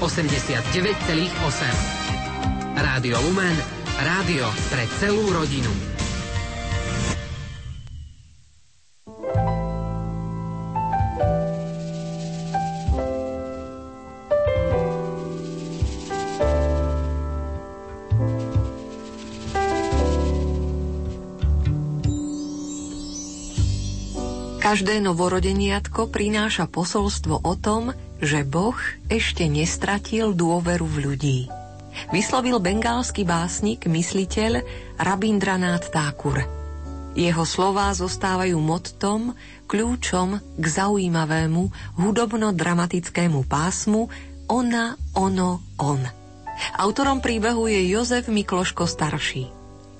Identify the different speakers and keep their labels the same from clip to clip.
Speaker 1: 89,8. Rádio Lumen, rádio pre celú rodinu.
Speaker 2: Každé novorodeniatko prináša posolstvo o tom, že Boh ešte nestratil dôveru v ľudí. Vyslovil bengálsky básnik, mysliteľ Rabindranath Thakur. Jeho slová zostávajú mottom, kľúčom k zaujímavému hudobno-dramatickému pásmu Ona, ono, on. Autorom príbehu je Jozef Mikloško starší.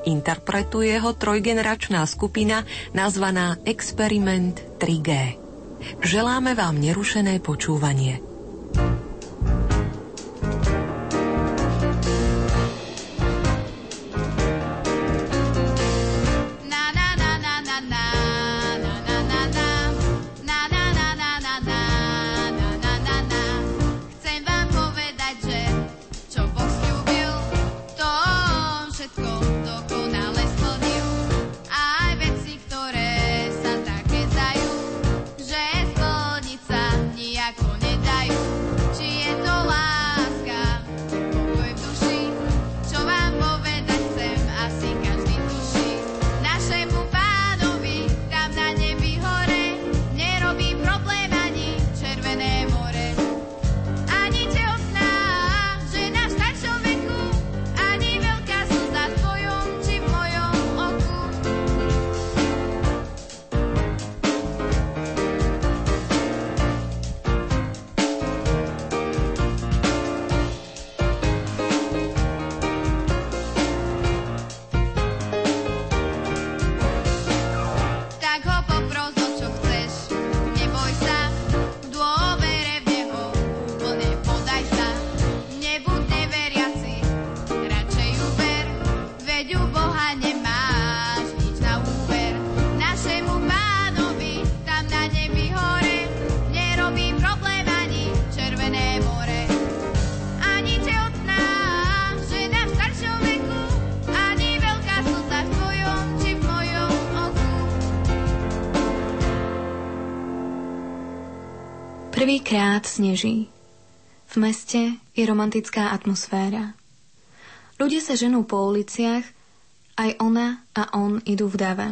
Speaker 2: Interpretuje ho trojgeneračná skupina nazvaná Experiment 3G. Želáme vám nerušené počúvanie.
Speaker 3: Prvýkrát sneží. V meste je romantická atmosféra. Ľudia sa ženú po uliciach, aj ona a on idú v dave.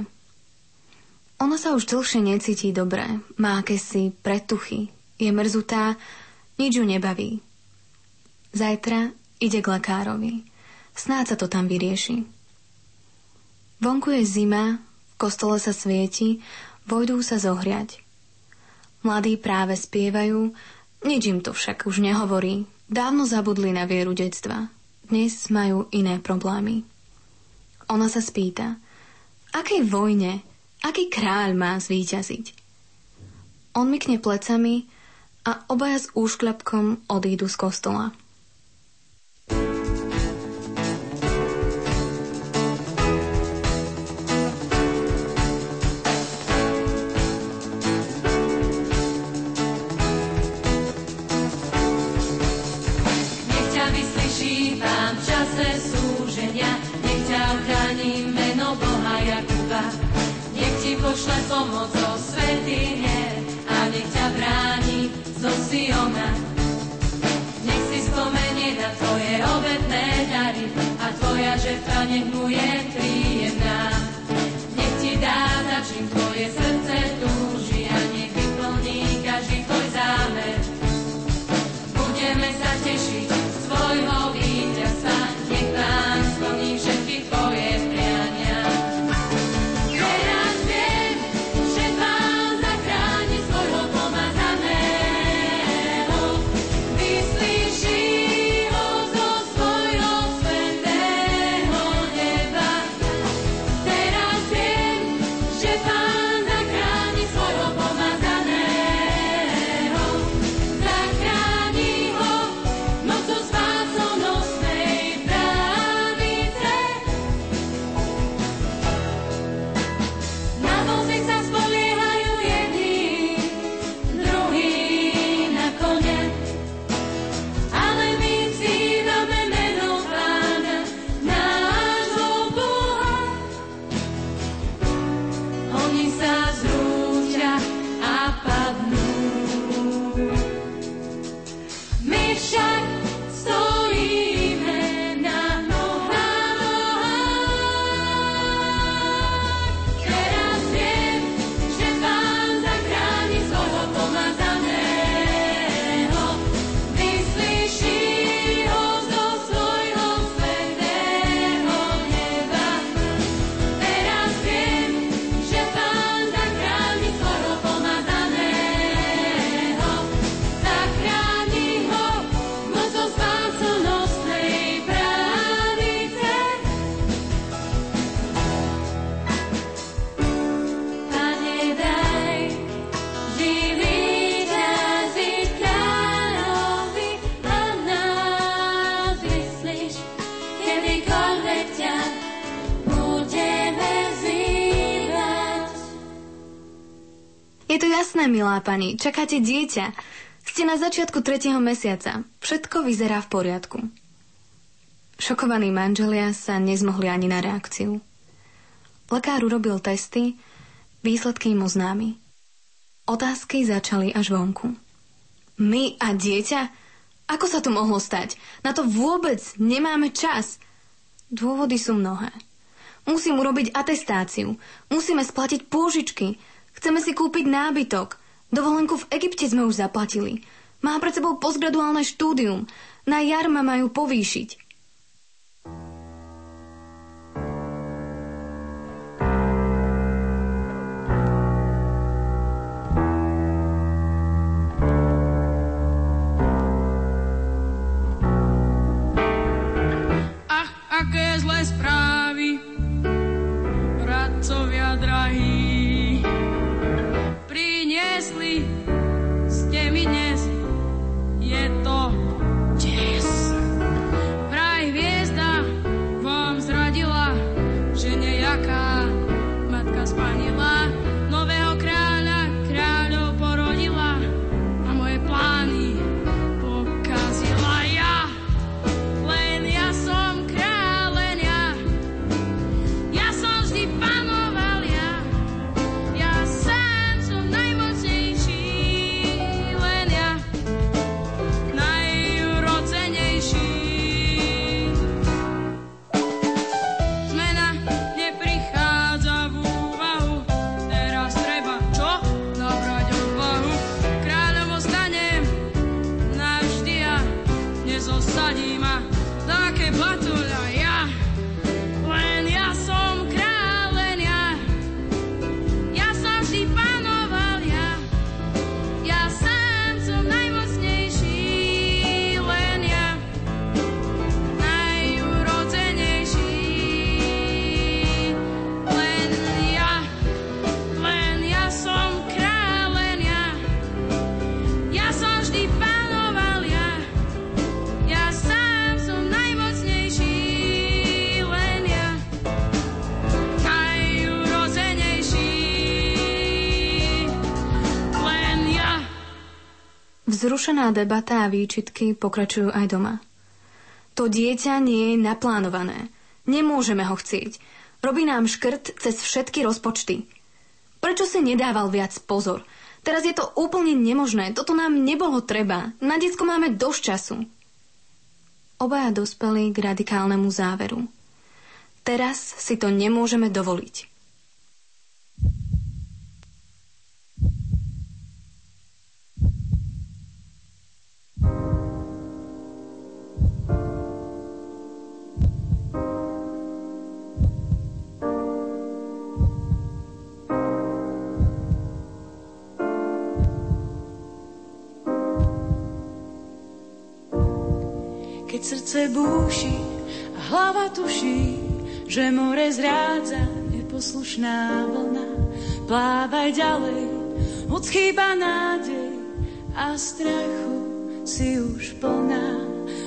Speaker 3: Ona sa už dlhšie necíti dobre, má akési pretuchy, je mrzutá, nič ju nebaví. Zajtra ide k lekárovi. Snáď sa to tam vyrieši. Vonku je zima, v kostole sa svieti, vojdú sa zohriať. Mladí práve spievajú, nič im to však už nehovorí. Dávno zabudli na vieru detstva. Dnes majú iné problémy. Ona sa spýta, akej vojne, aký kráľ má zvíťaziť? On mykne plecami a obaja s úškľapkom odídu z kostola.
Speaker 4: Pošle pomoc zo svetý hier a nech ťa bráni zo Siona. Nech si spomenie na tvoje obetné dary a tvoja žetva nech mu je príjemná. Nech ti dá za čím tvoje srdce
Speaker 3: milá pani, čakáte dieťa. Ste na začiatku tretieho mesiaca. Všetko vyzerá v poriadku. Šokovaní manželia sa nezmohli ani na reakciu. Lekár urobil testy, výsledky im oznámi. Otázky začali až vonku. My a dieťa? Ako sa to mohlo stať? Na to vôbec nemáme čas. Dôvody sú mnohé. Musím urobiť atestáciu. Musíme splatiť pôžičky. Chceme si kúpiť nábytok. Dovolenku v Egypte sme už zaplatili. Má pred sebou postgraduálne štúdium. Na jar ma majú povýšiť.
Speaker 5: Aké zlé správy, radcovia drahí.
Speaker 3: je to Vzrušená debata a výčitky pokračujú aj doma. To dieťa nie je naplánované. Nemôžeme ho chcieť. Robí nám škrt cez všetky rozpočty. Prečo si nedával viac pozor? Teraz je to úplne nemožné. Toto nám nebolo treba. Na detsko máme dosť času. Obaja dospeli k radikálnemu záveru. Teraz si to nemôžeme dovoliť.
Speaker 6: Keď srdce búši a hlava tuší, že more zrádza neposlušná vlna. Plávaj ďalej, hoď chýba nádej a strachu si už plná.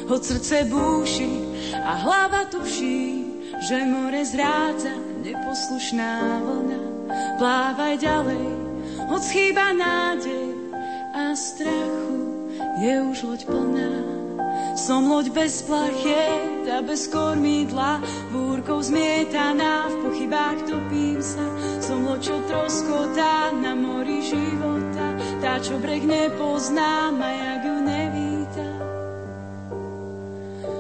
Speaker 6: Hoď srdce búši a hlava tuší, že more zrádza neposlušná vlna. Plávaj ďalej, hoď chýba nádej a strachu je už loď plná. Som loď bez plachiet a bez kormidla, búrkou zmietaná, v pochybách topím sa. Som loď, čo troskotá na mori života, tá, čo breh nepozná, a jak ju nevíta.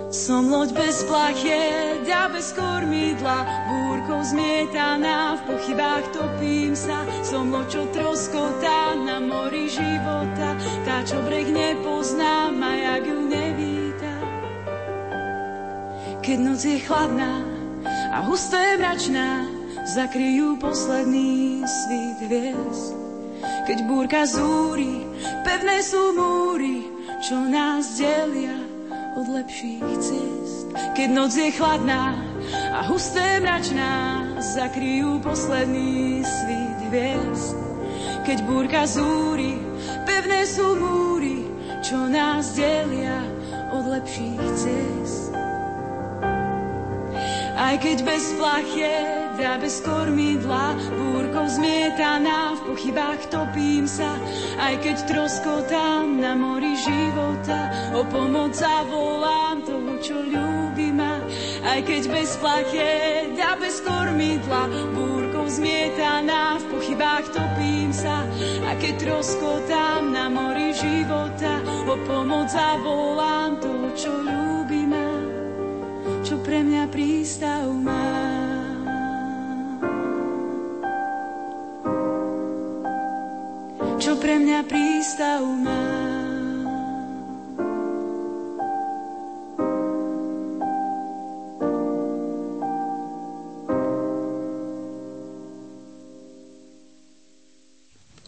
Speaker 6: Som loď bez plachiet a bez kormidla, búrkou zmietaná, v pochybách topím sa. Som loď, čo troskotá na mori života, tá, čo breh nepozná, a jak ju nevíta. Keď noc je chladná a husté mračná, zakryjú posledný svít hviezd. Keď búrka zúri, pevné sú múry, čo nás delia od lepších ciest. Keď noc je chladná a husté mračná, zakryjú posledný svít hviezd. Keď búrka zúri, pevné sú múry, čo nás delia od lepších ciest. Aj keď bez plachie a bez kormidla, búrkou zmietaná, v pochybách topím sa, aj keď troskotám na mori života, o pomoc zavolám toho, čo ľúbi ma. Aj keď bez plachiet a bez kormidla, búrkou zmietaná, v pochybách topím sa, a keď troskotám na mori života, o pomoc zavolám toho, čo ľúbi pre mňa prístav má. čo pre mňa prístav má.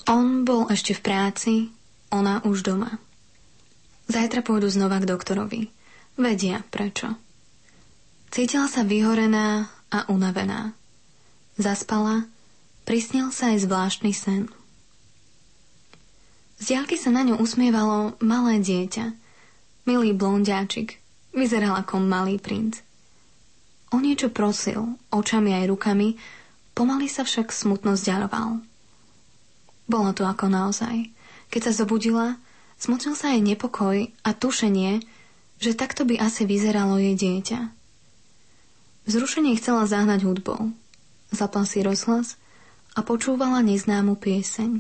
Speaker 4: On bol ešte v práci, ona už doma. Zajtra pôjdu znova k doktorovi. Vedia prečo. Cítila sa vyhorená a unavená. Zaspala, prisnil sa aj zvláštny sen – z diálky sa na ňu usmievalo malé dieťa. Milý blondiačik. Vyzeral ako malý princ. O niečo prosil, očami aj rukami, pomaly sa však smutno zďaroval. Bolo to ako naozaj. Keď sa zobudila, smočil sa jej nepokoj a tušenie, že takto by asi vyzeralo jej dieťa. Vzrušenie chcela zahnať hudbou. Zapal si rozhlas a počúvala neznámu pieseň.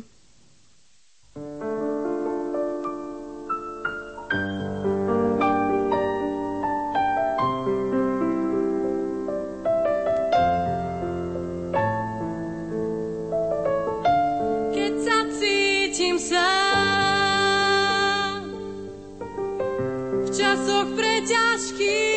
Speaker 3: Keď sa cítim sám, v časoch preťažkých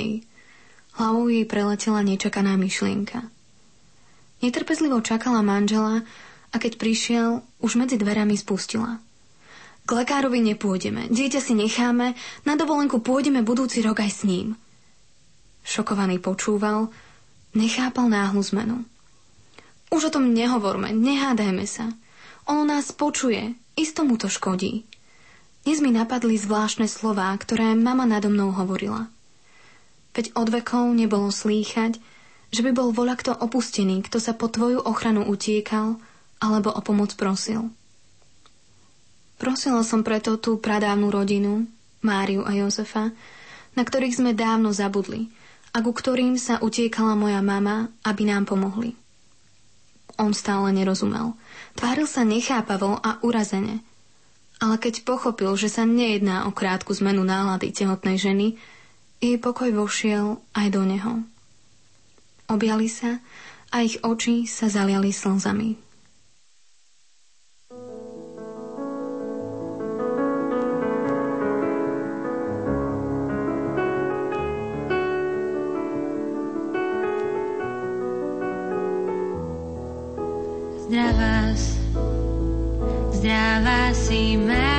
Speaker 3: nej. Hlavou jej preletela nečakaná myšlienka. Netrpezlivo čakala manžela a keď prišiel, už medzi dverami spustila. K lekárovi nepôjdeme, dieťa si necháme, na dovolenku pôjdeme budúci rok aj s ním. Šokovaný počúval, nechápal náhlu zmenu. Už o tom nehovorme, nehádajme sa. On nás počuje, isto mu to škodí. Dnes mi napadli zvláštne slová, ktoré mama nado mnou hovorila. Veď od vekov nebolo slýchať, že by bol voľa kto opustený, kto sa po tvoju ochranu utiekal alebo o pomoc prosil. Prosila som preto tú pradávnu rodinu, Máriu a Jozefa, na ktorých sme dávno zabudli a ku ktorým sa utiekala moja mama, aby nám pomohli. On stále nerozumel. Tváril sa nechápavo a urazene. Ale keď pochopil, že sa nejedná o krátku zmenu nálady tehotnej ženy, jej pokoj vošiel aj do neho. Objali sa a ich oči sa zaliali slzami.
Speaker 4: zdravá, si Mária,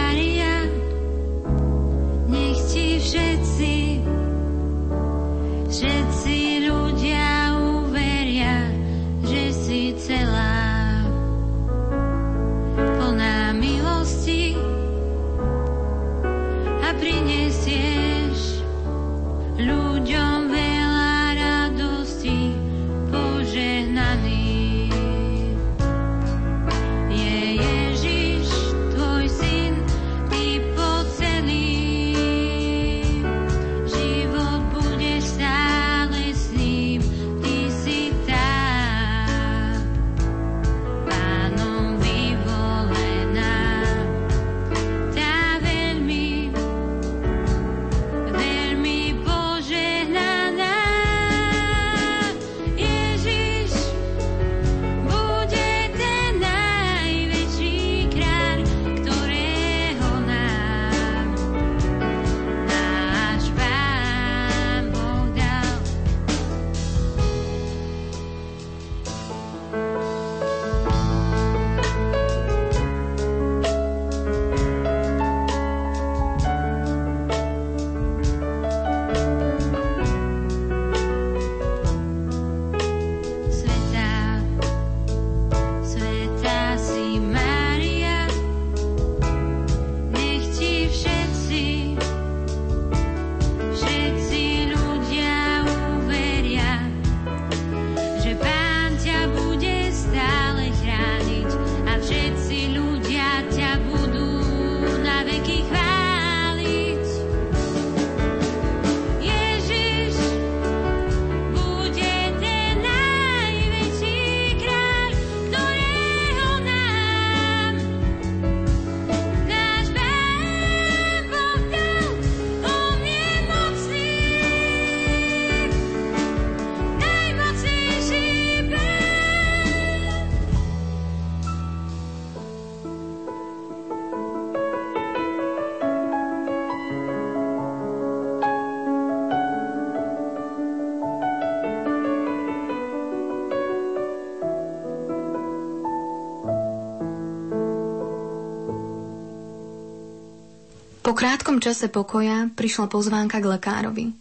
Speaker 3: Po krátkom čase pokoja prišla pozvánka k lekárovi.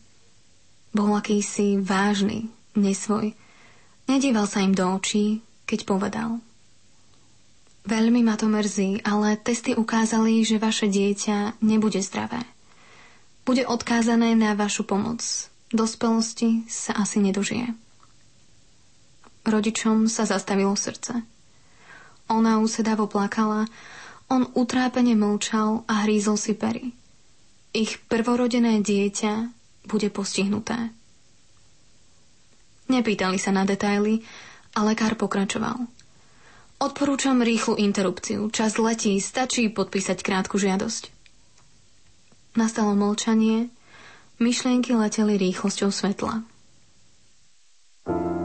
Speaker 3: Bol akýsi vážny, nesvoj. Nedíval sa im do očí, keď povedal. Veľmi ma to mrzí, ale testy ukázali, že vaše dieťa nebude zdravé. Bude odkázané na vašu pomoc. Dospelosti sa asi nedožije. Rodičom sa zastavilo srdce. Ona usedavo plakala on utrápene mlčal a hrízol si pery. Ich prvorodené dieťa bude postihnuté. Nepýtali sa na detaily a lekár pokračoval. Odporúčam rýchlu interrupciu. Čas letí, stačí podpísať krátku žiadosť. Nastalo mlčanie, myšlienky leteli rýchlosťou svetla.
Speaker 7: Velebí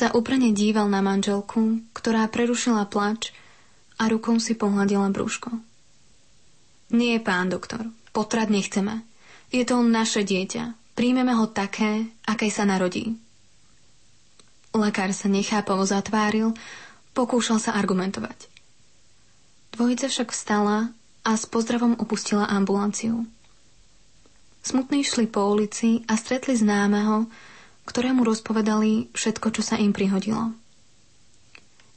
Speaker 7: sa
Speaker 3: uprene díval na manželku, ktorá prerušila plač a rukou si pohľadila brúško. Nie, pán doktor, potrat nechceme. Je to naše dieťa. Príjmeme ho také, aké sa narodí. Lekár sa nechápavo zatváril, pokúšal sa argumentovať. Dvojica však vstala a s pozdravom opustila ambulanciu. Smutní šli po ulici a stretli známeho, ktorému rozpovedali všetko, čo sa im prihodilo.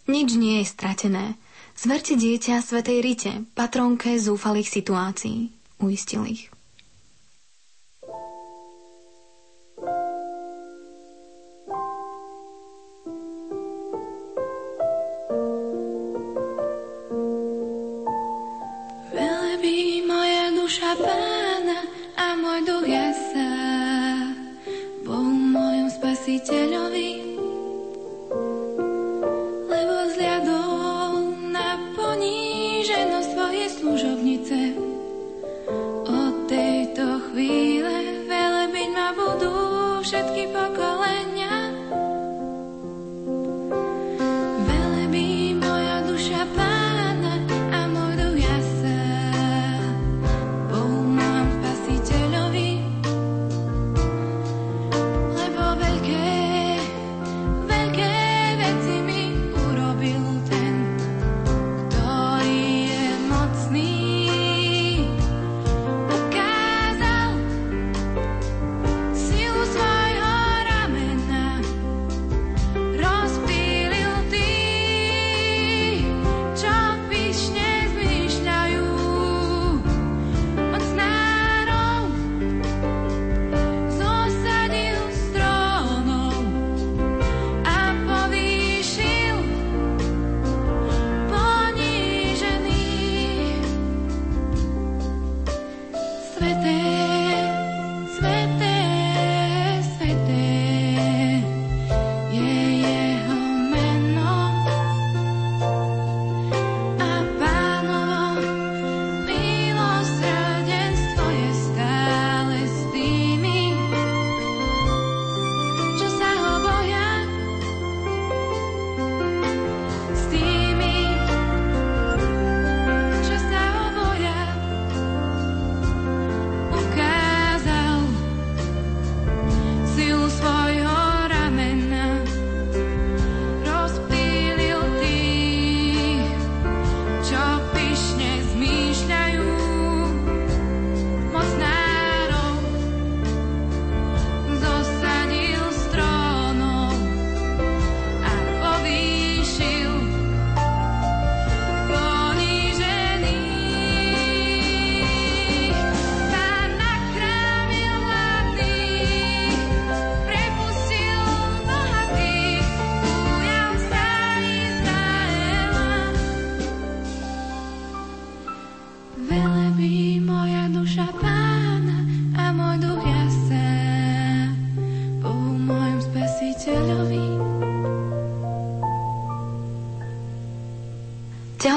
Speaker 3: Nič nie je stratené. Zverte dieťa Svetej Rite, patronke zúfalých situácií, uistil ich.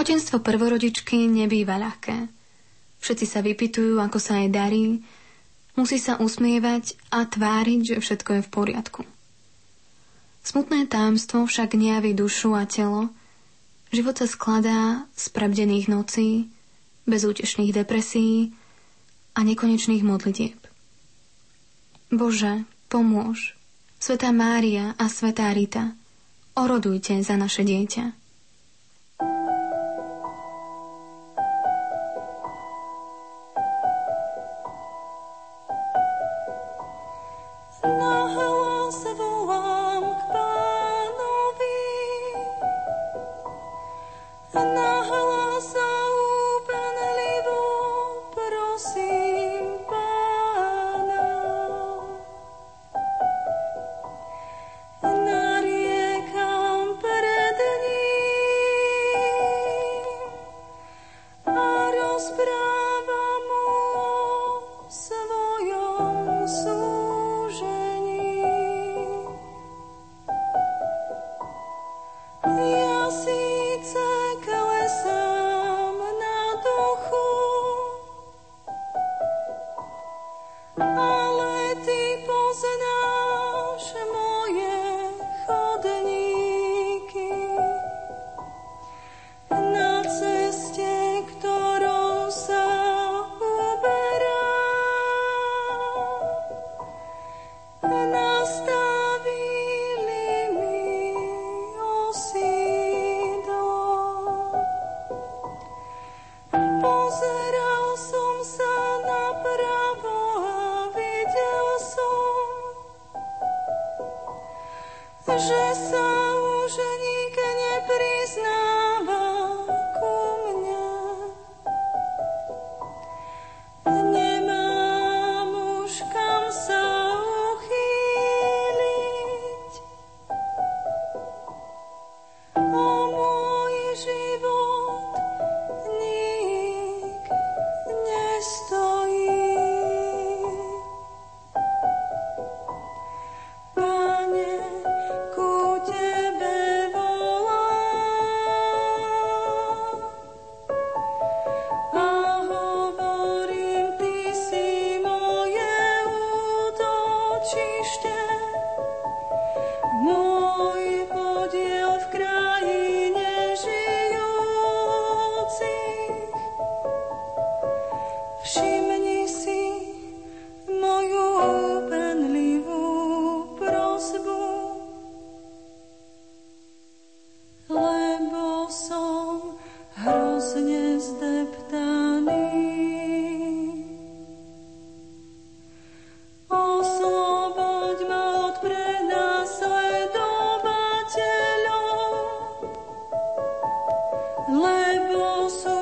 Speaker 7: Tehotenstvo prvorodičky nebýva ľahké. Všetci sa vypitujú, ako sa jej darí, musí sa usmievať a tváriť, že všetko je v poriadku. Smutné tajomstvo však nejaví dušu a telo, život sa skladá z pravdených nocí, bezútešných depresí a nekonečných modlitieb. Bože, pomôž, Svetá Mária a Svetá Rita, orodujte za naše dieťa. bon sang.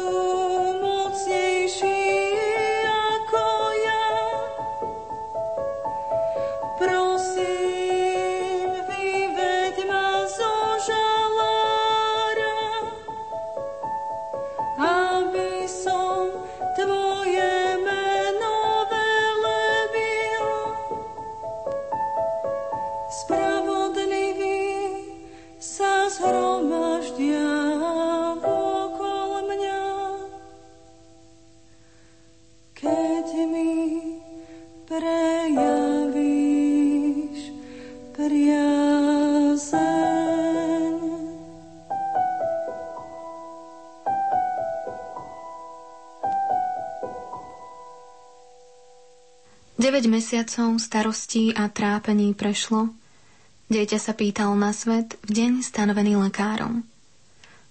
Speaker 7: Mesiacov starostí a trápení prešlo. Dieťa sa pýtal na svet v deň stanovený lekárom.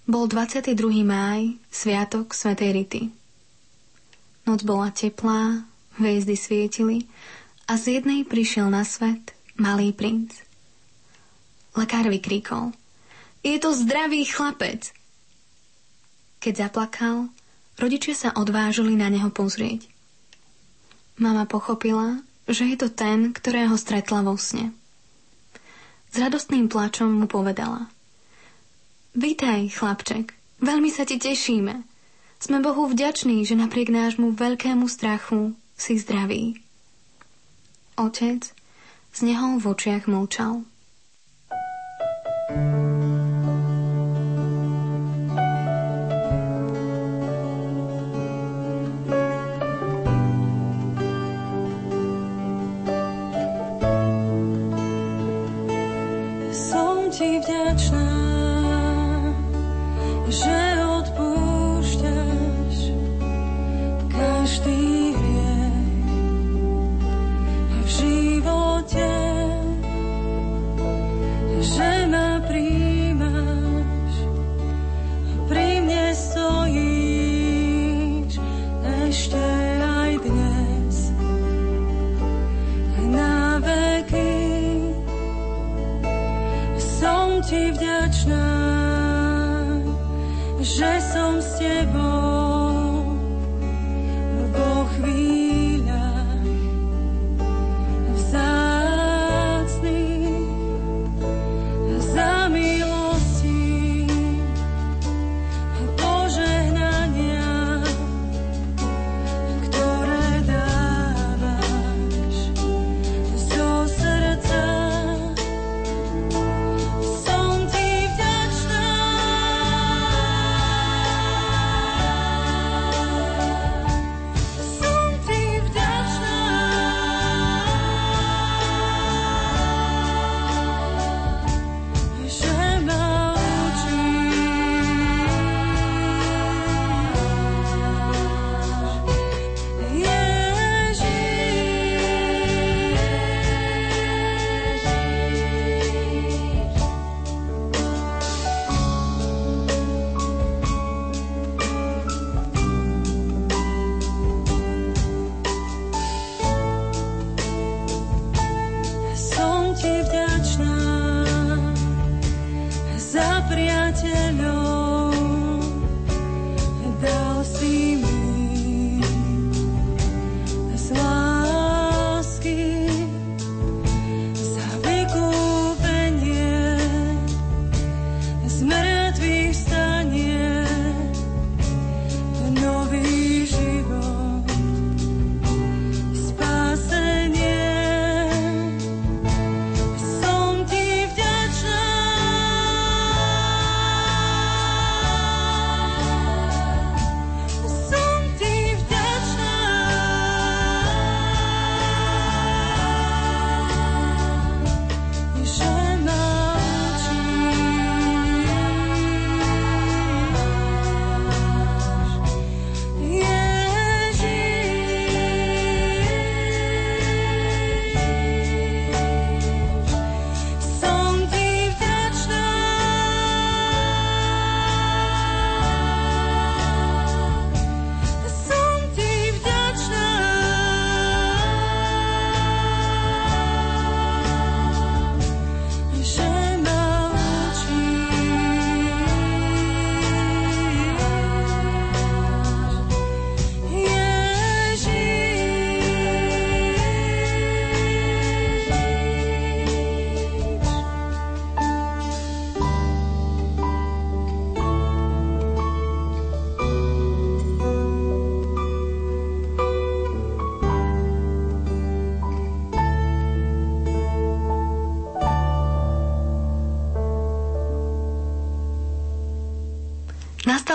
Speaker 7: Bol 22. máj, sviatok Svetej Rity. Noc bola teplá, hviezdy svietili a z jednej prišiel na svet malý princ. Lekár vykríkol. Je to zdravý chlapec! Keď zaplakal, rodičia sa odvážili na neho pozrieť. Mama pochopila, že je to ten, ktorého stretla vo sne. S radostným plačom mu povedala. Vítaj, chlapček, veľmi sa ti tešíme. Sme Bohu vďační, že napriek nášmu veľkému strachu si zdravý. Otec z neho v očiach mlčal. ti vďačná.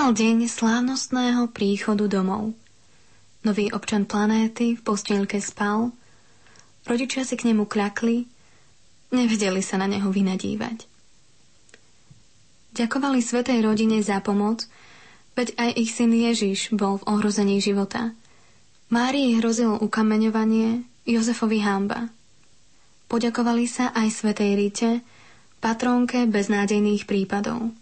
Speaker 7: Nastal deň slávnostného príchodu domov. Nový občan planéty v postielke spal, rodičia si k nemu kľakli, nevedeli sa na neho vynadívať. Ďakovali svetej rodine za pomoc, veď aj ich syn Ježiš bol v ohrození života. Márii hrozil ukameňovanie, Jozefovi hamba. Poďakovali sa aj svetej Rite, patrónke beznádejných prípadov.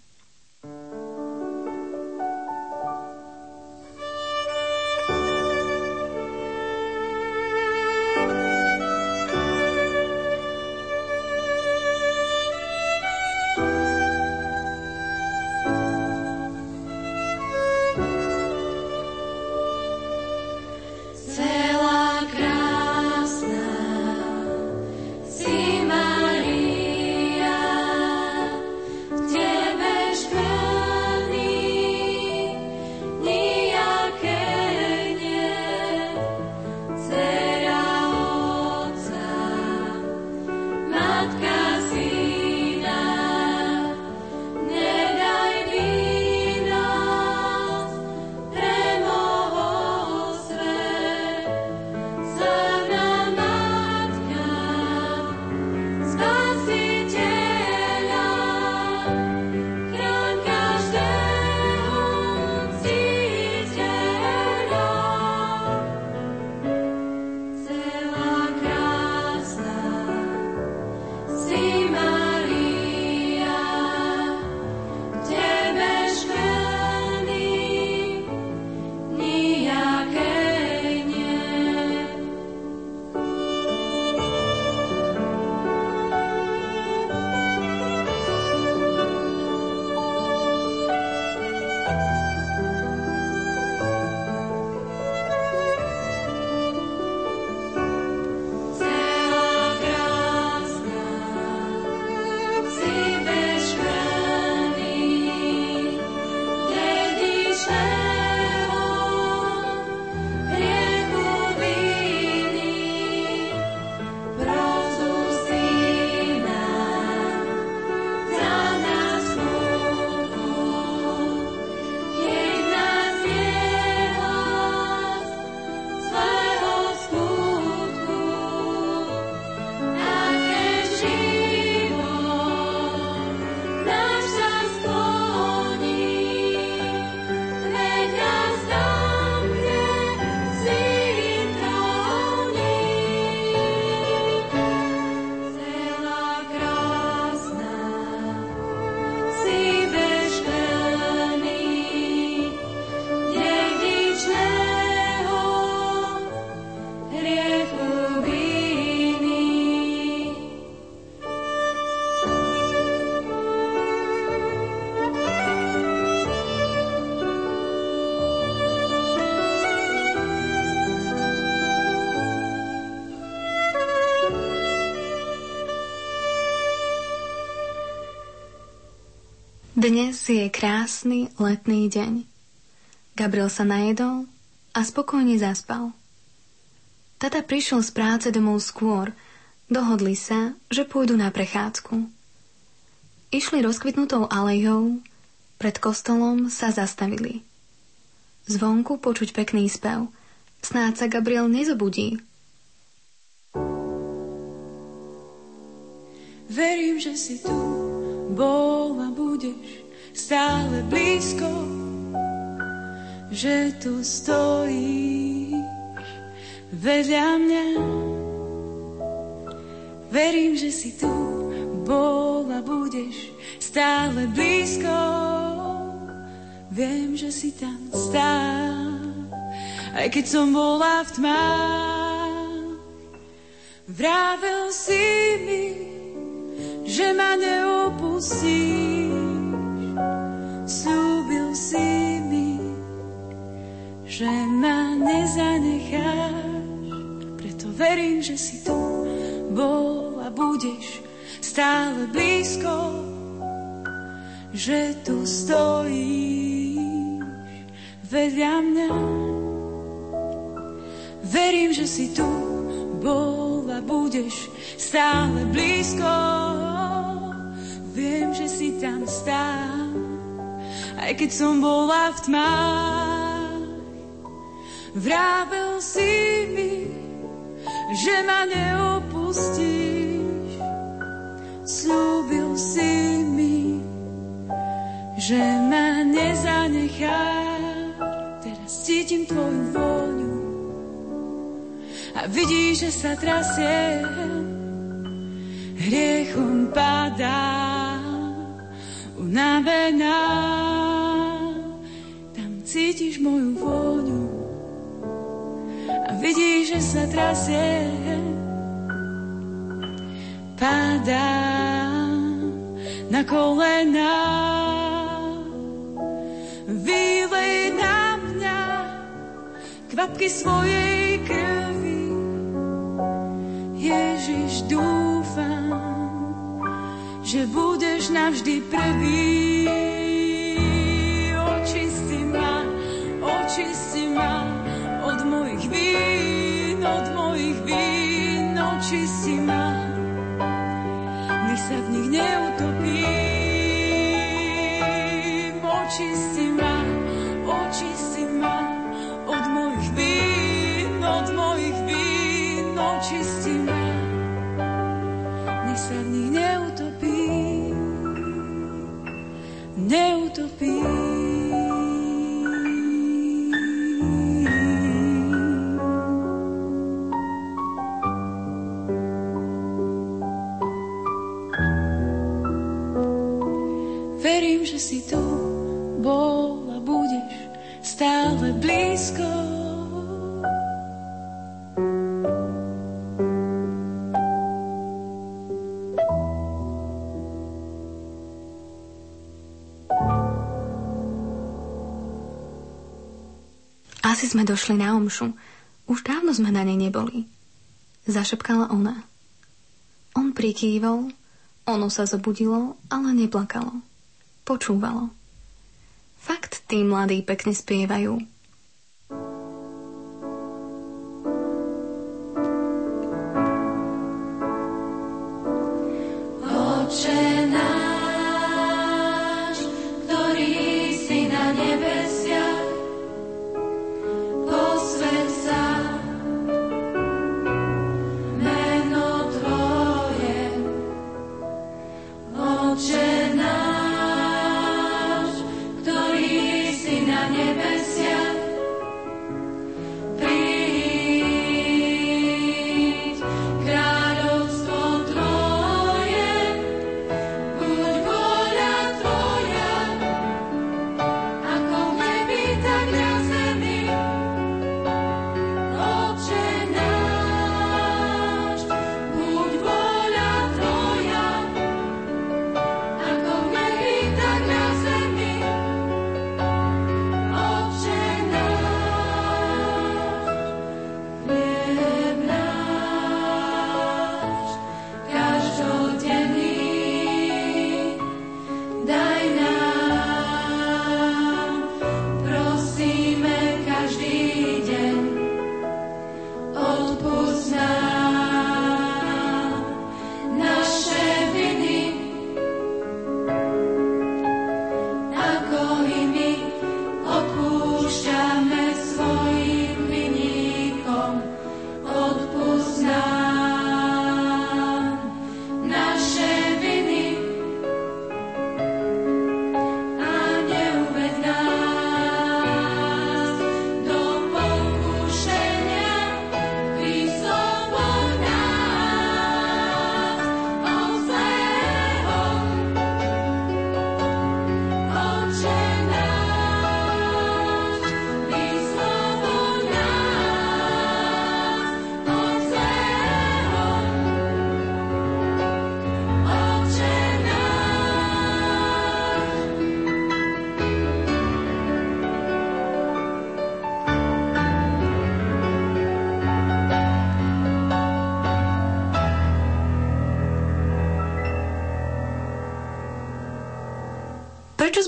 Speaker 3: Dnes je krásny letný deň. Gabriel sa najedol a spokojne zaspal. Tata prišiel z práce domov skôr. Dohodli sa, že pôjdu na prechádzku. Išli rozkvitnutou alejou, pred kostolom sa zastavili. Zvonku počuť pekný spev. Snáď sa Gabriel nezobudí.
Speaker 6: Verím, že si tu bol a budeš stále blízko, že tu stojíš vedľa mňa. Verím, že si tu bol a budeš stále blízko. Viem, že si tam stál, aj keď som bola v tmách. Vravel si mi, že ma neopustíš. Slúbil si mi, že ma nezanecháš. Preto verím, že si tu bol a budeš stále blízko, že tu stojíš vedľa mňa. Verím, že si tu bol a budeš stále blízko. Viem, že si tam stál, aj keď som bola v tmách. Vrável si mi, že ma neopustíš. Slúbil si mi, že ma nezanecháš. Teraz cítim tvoju vôňu a vidíš, že sa trasiem hriechom padá unavená. Tam cítiš moju vôňu a vidíš, že sa trasie. Padá na kolena. Vylej na mňa kvapky svojej Ježiš, dúfam, že budeš navždy prvý. Očisti ma, očisti ma od mojich vín, od mojich vín, očisti ma. Nech sa v nich neutopím. Že si tu bol a budeš stále blízko.
Speaker 3: Asi sme došli na omšu. Už dávno sme na nej neboli. Zašepkala ona. On prikývol, ono sa zobudilo, ale neplakalo. Počúvalo. Fakt tí mladí pekne spievajú.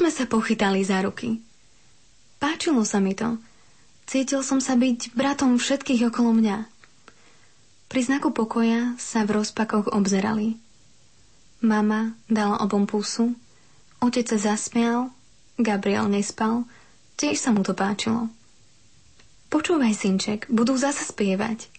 Speaker 4: Sme sa pochytali za ruky. Páčilo sa mi to. Cítil som sa byť bratom všetkých okolo mňa. Pri znaku pokoja sa v rozpakoch obzerali. Mama dala obom pusu, otec sa zasmial, Gabriel nespal, tiež sa mu to páčilo. Počúvaj, synček, budú zasa spievať.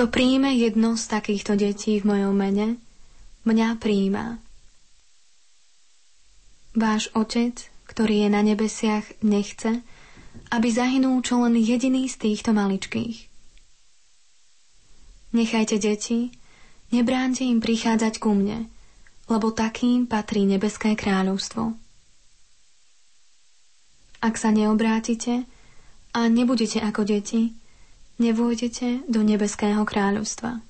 Speaker 4: Kto príjme jedno z takýchto detí v mojom mene, mňa príjma. Váš Otec, ktorý je na nebesiach, nechce, aby zahynul čo len jediný z týchto maličkých. Nechajte deti, nebránte im prichádzať ku mne, lebo takým patrí nebeské kráľovstvo. Ak sa neobrátite a nebudete ako deti, nevôjdete do nebeského kráľovstva.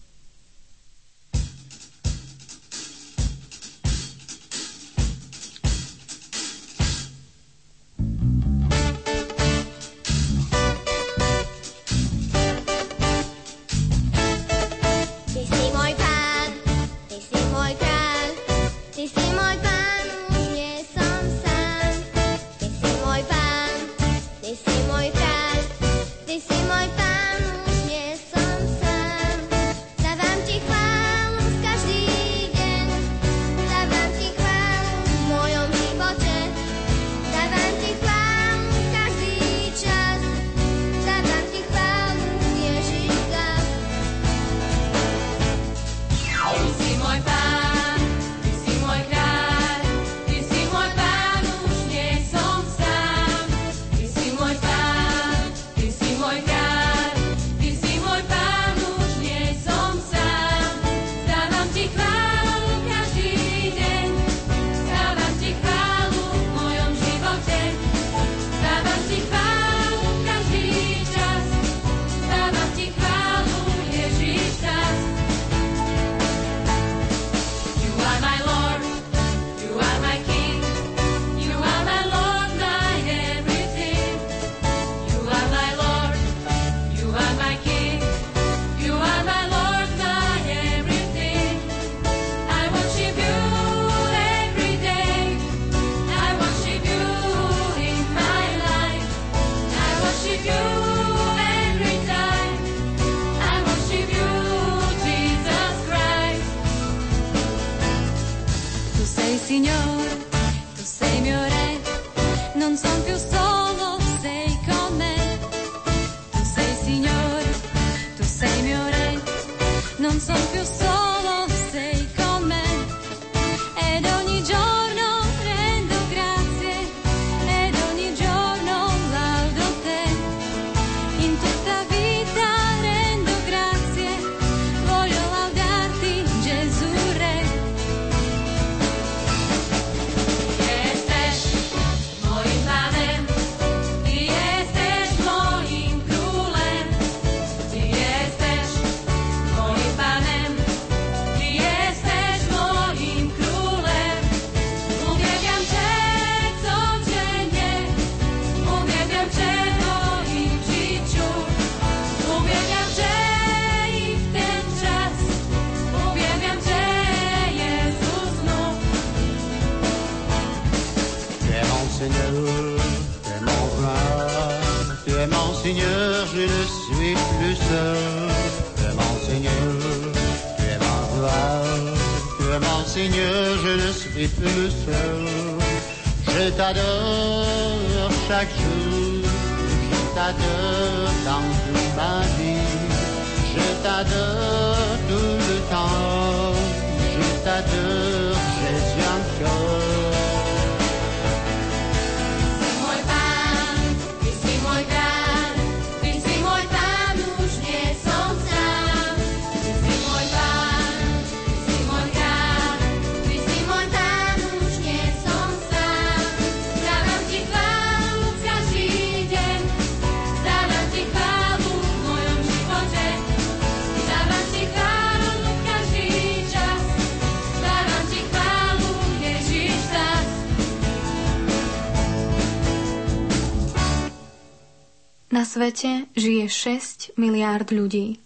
Speaker 4: Svete žije 6 miliárd ľudí.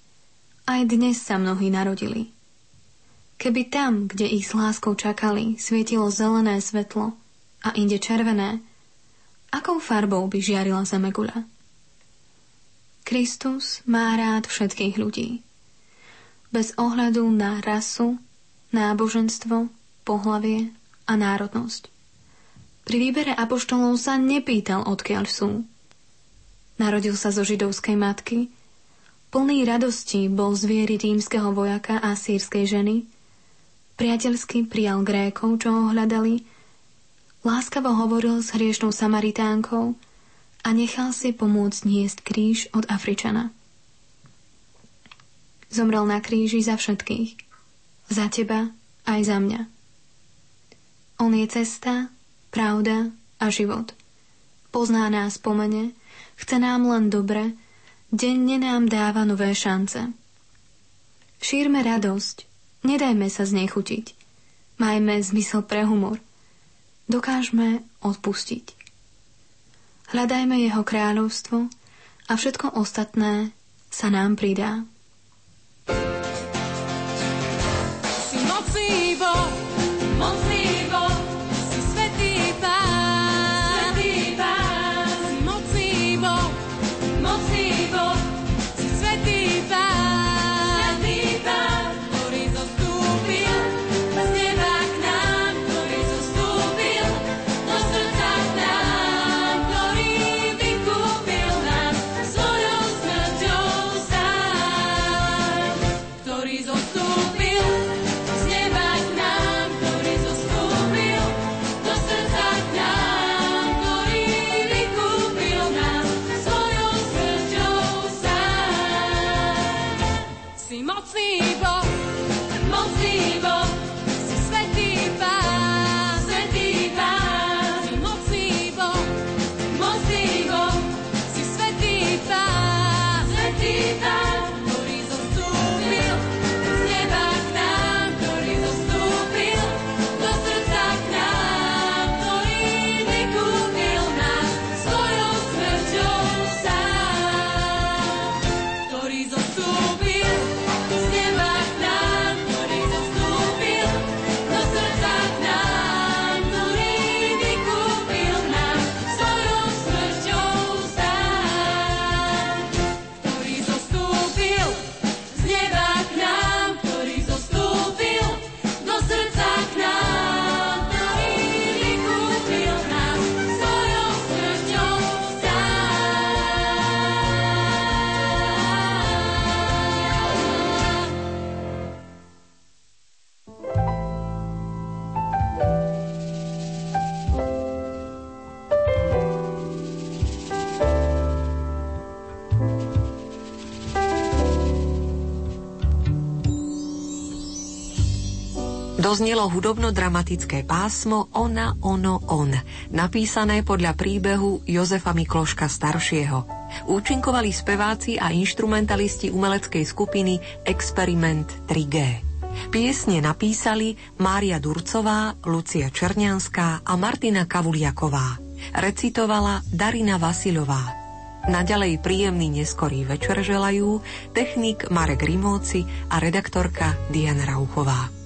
Speaker 4: Aj dnes sa mnohí narodili. Keby tam, kde ich s láskou čakali, svietilo zelené svetlo a inde červené, akou farbou by žiarila zemeguľa? Kristus má rád všetkých ľudí. Bez ohľadu na rasu, náboženstvo, pohlavie a národnosť. Pri výbere apoštolov sa nepýtal, odkiaľ sú, Narodil sa zo židovskej matky. Plný radosti bol zviery rímskeho vojaka a sírskej ženy. Priateľsky prijal Grékov, čo ho hľadali. Láskavo hovoril s hriešnou Samaritánkou a nechal si pomôcť niesť kríž od Afričana. Zomrel na kríži za všetkých. Za teba aj za mňa. On je cesta, pravda a život. Pozná nás po mene, Chce nám len dobre, denne nám dáva nové šance. Šírme radosť, nedajme sa znechutiť. Majme zmysel pre humor. Dokážme odpustiť. Hľadajme jeho kráľovstvo a všetko ostatné sa nám pridá.
Speaker 8: Doznelo hudobno-dramatické pásmo Ona, ono, on, napísané podľa príbehu Jozefa Mikloška staršieho. Účinkovali speváci a instrumentalisti umeleckej skupiny Experiment 3G. Piesne napísali Mária Durcová, Lucia Černianská a Martina Kavuliaková. Recitovala Darina Vasilová. Naďalej príjemný neskorý večer želajú technik Marek Rimóci a redaktorka Diana Rauchová.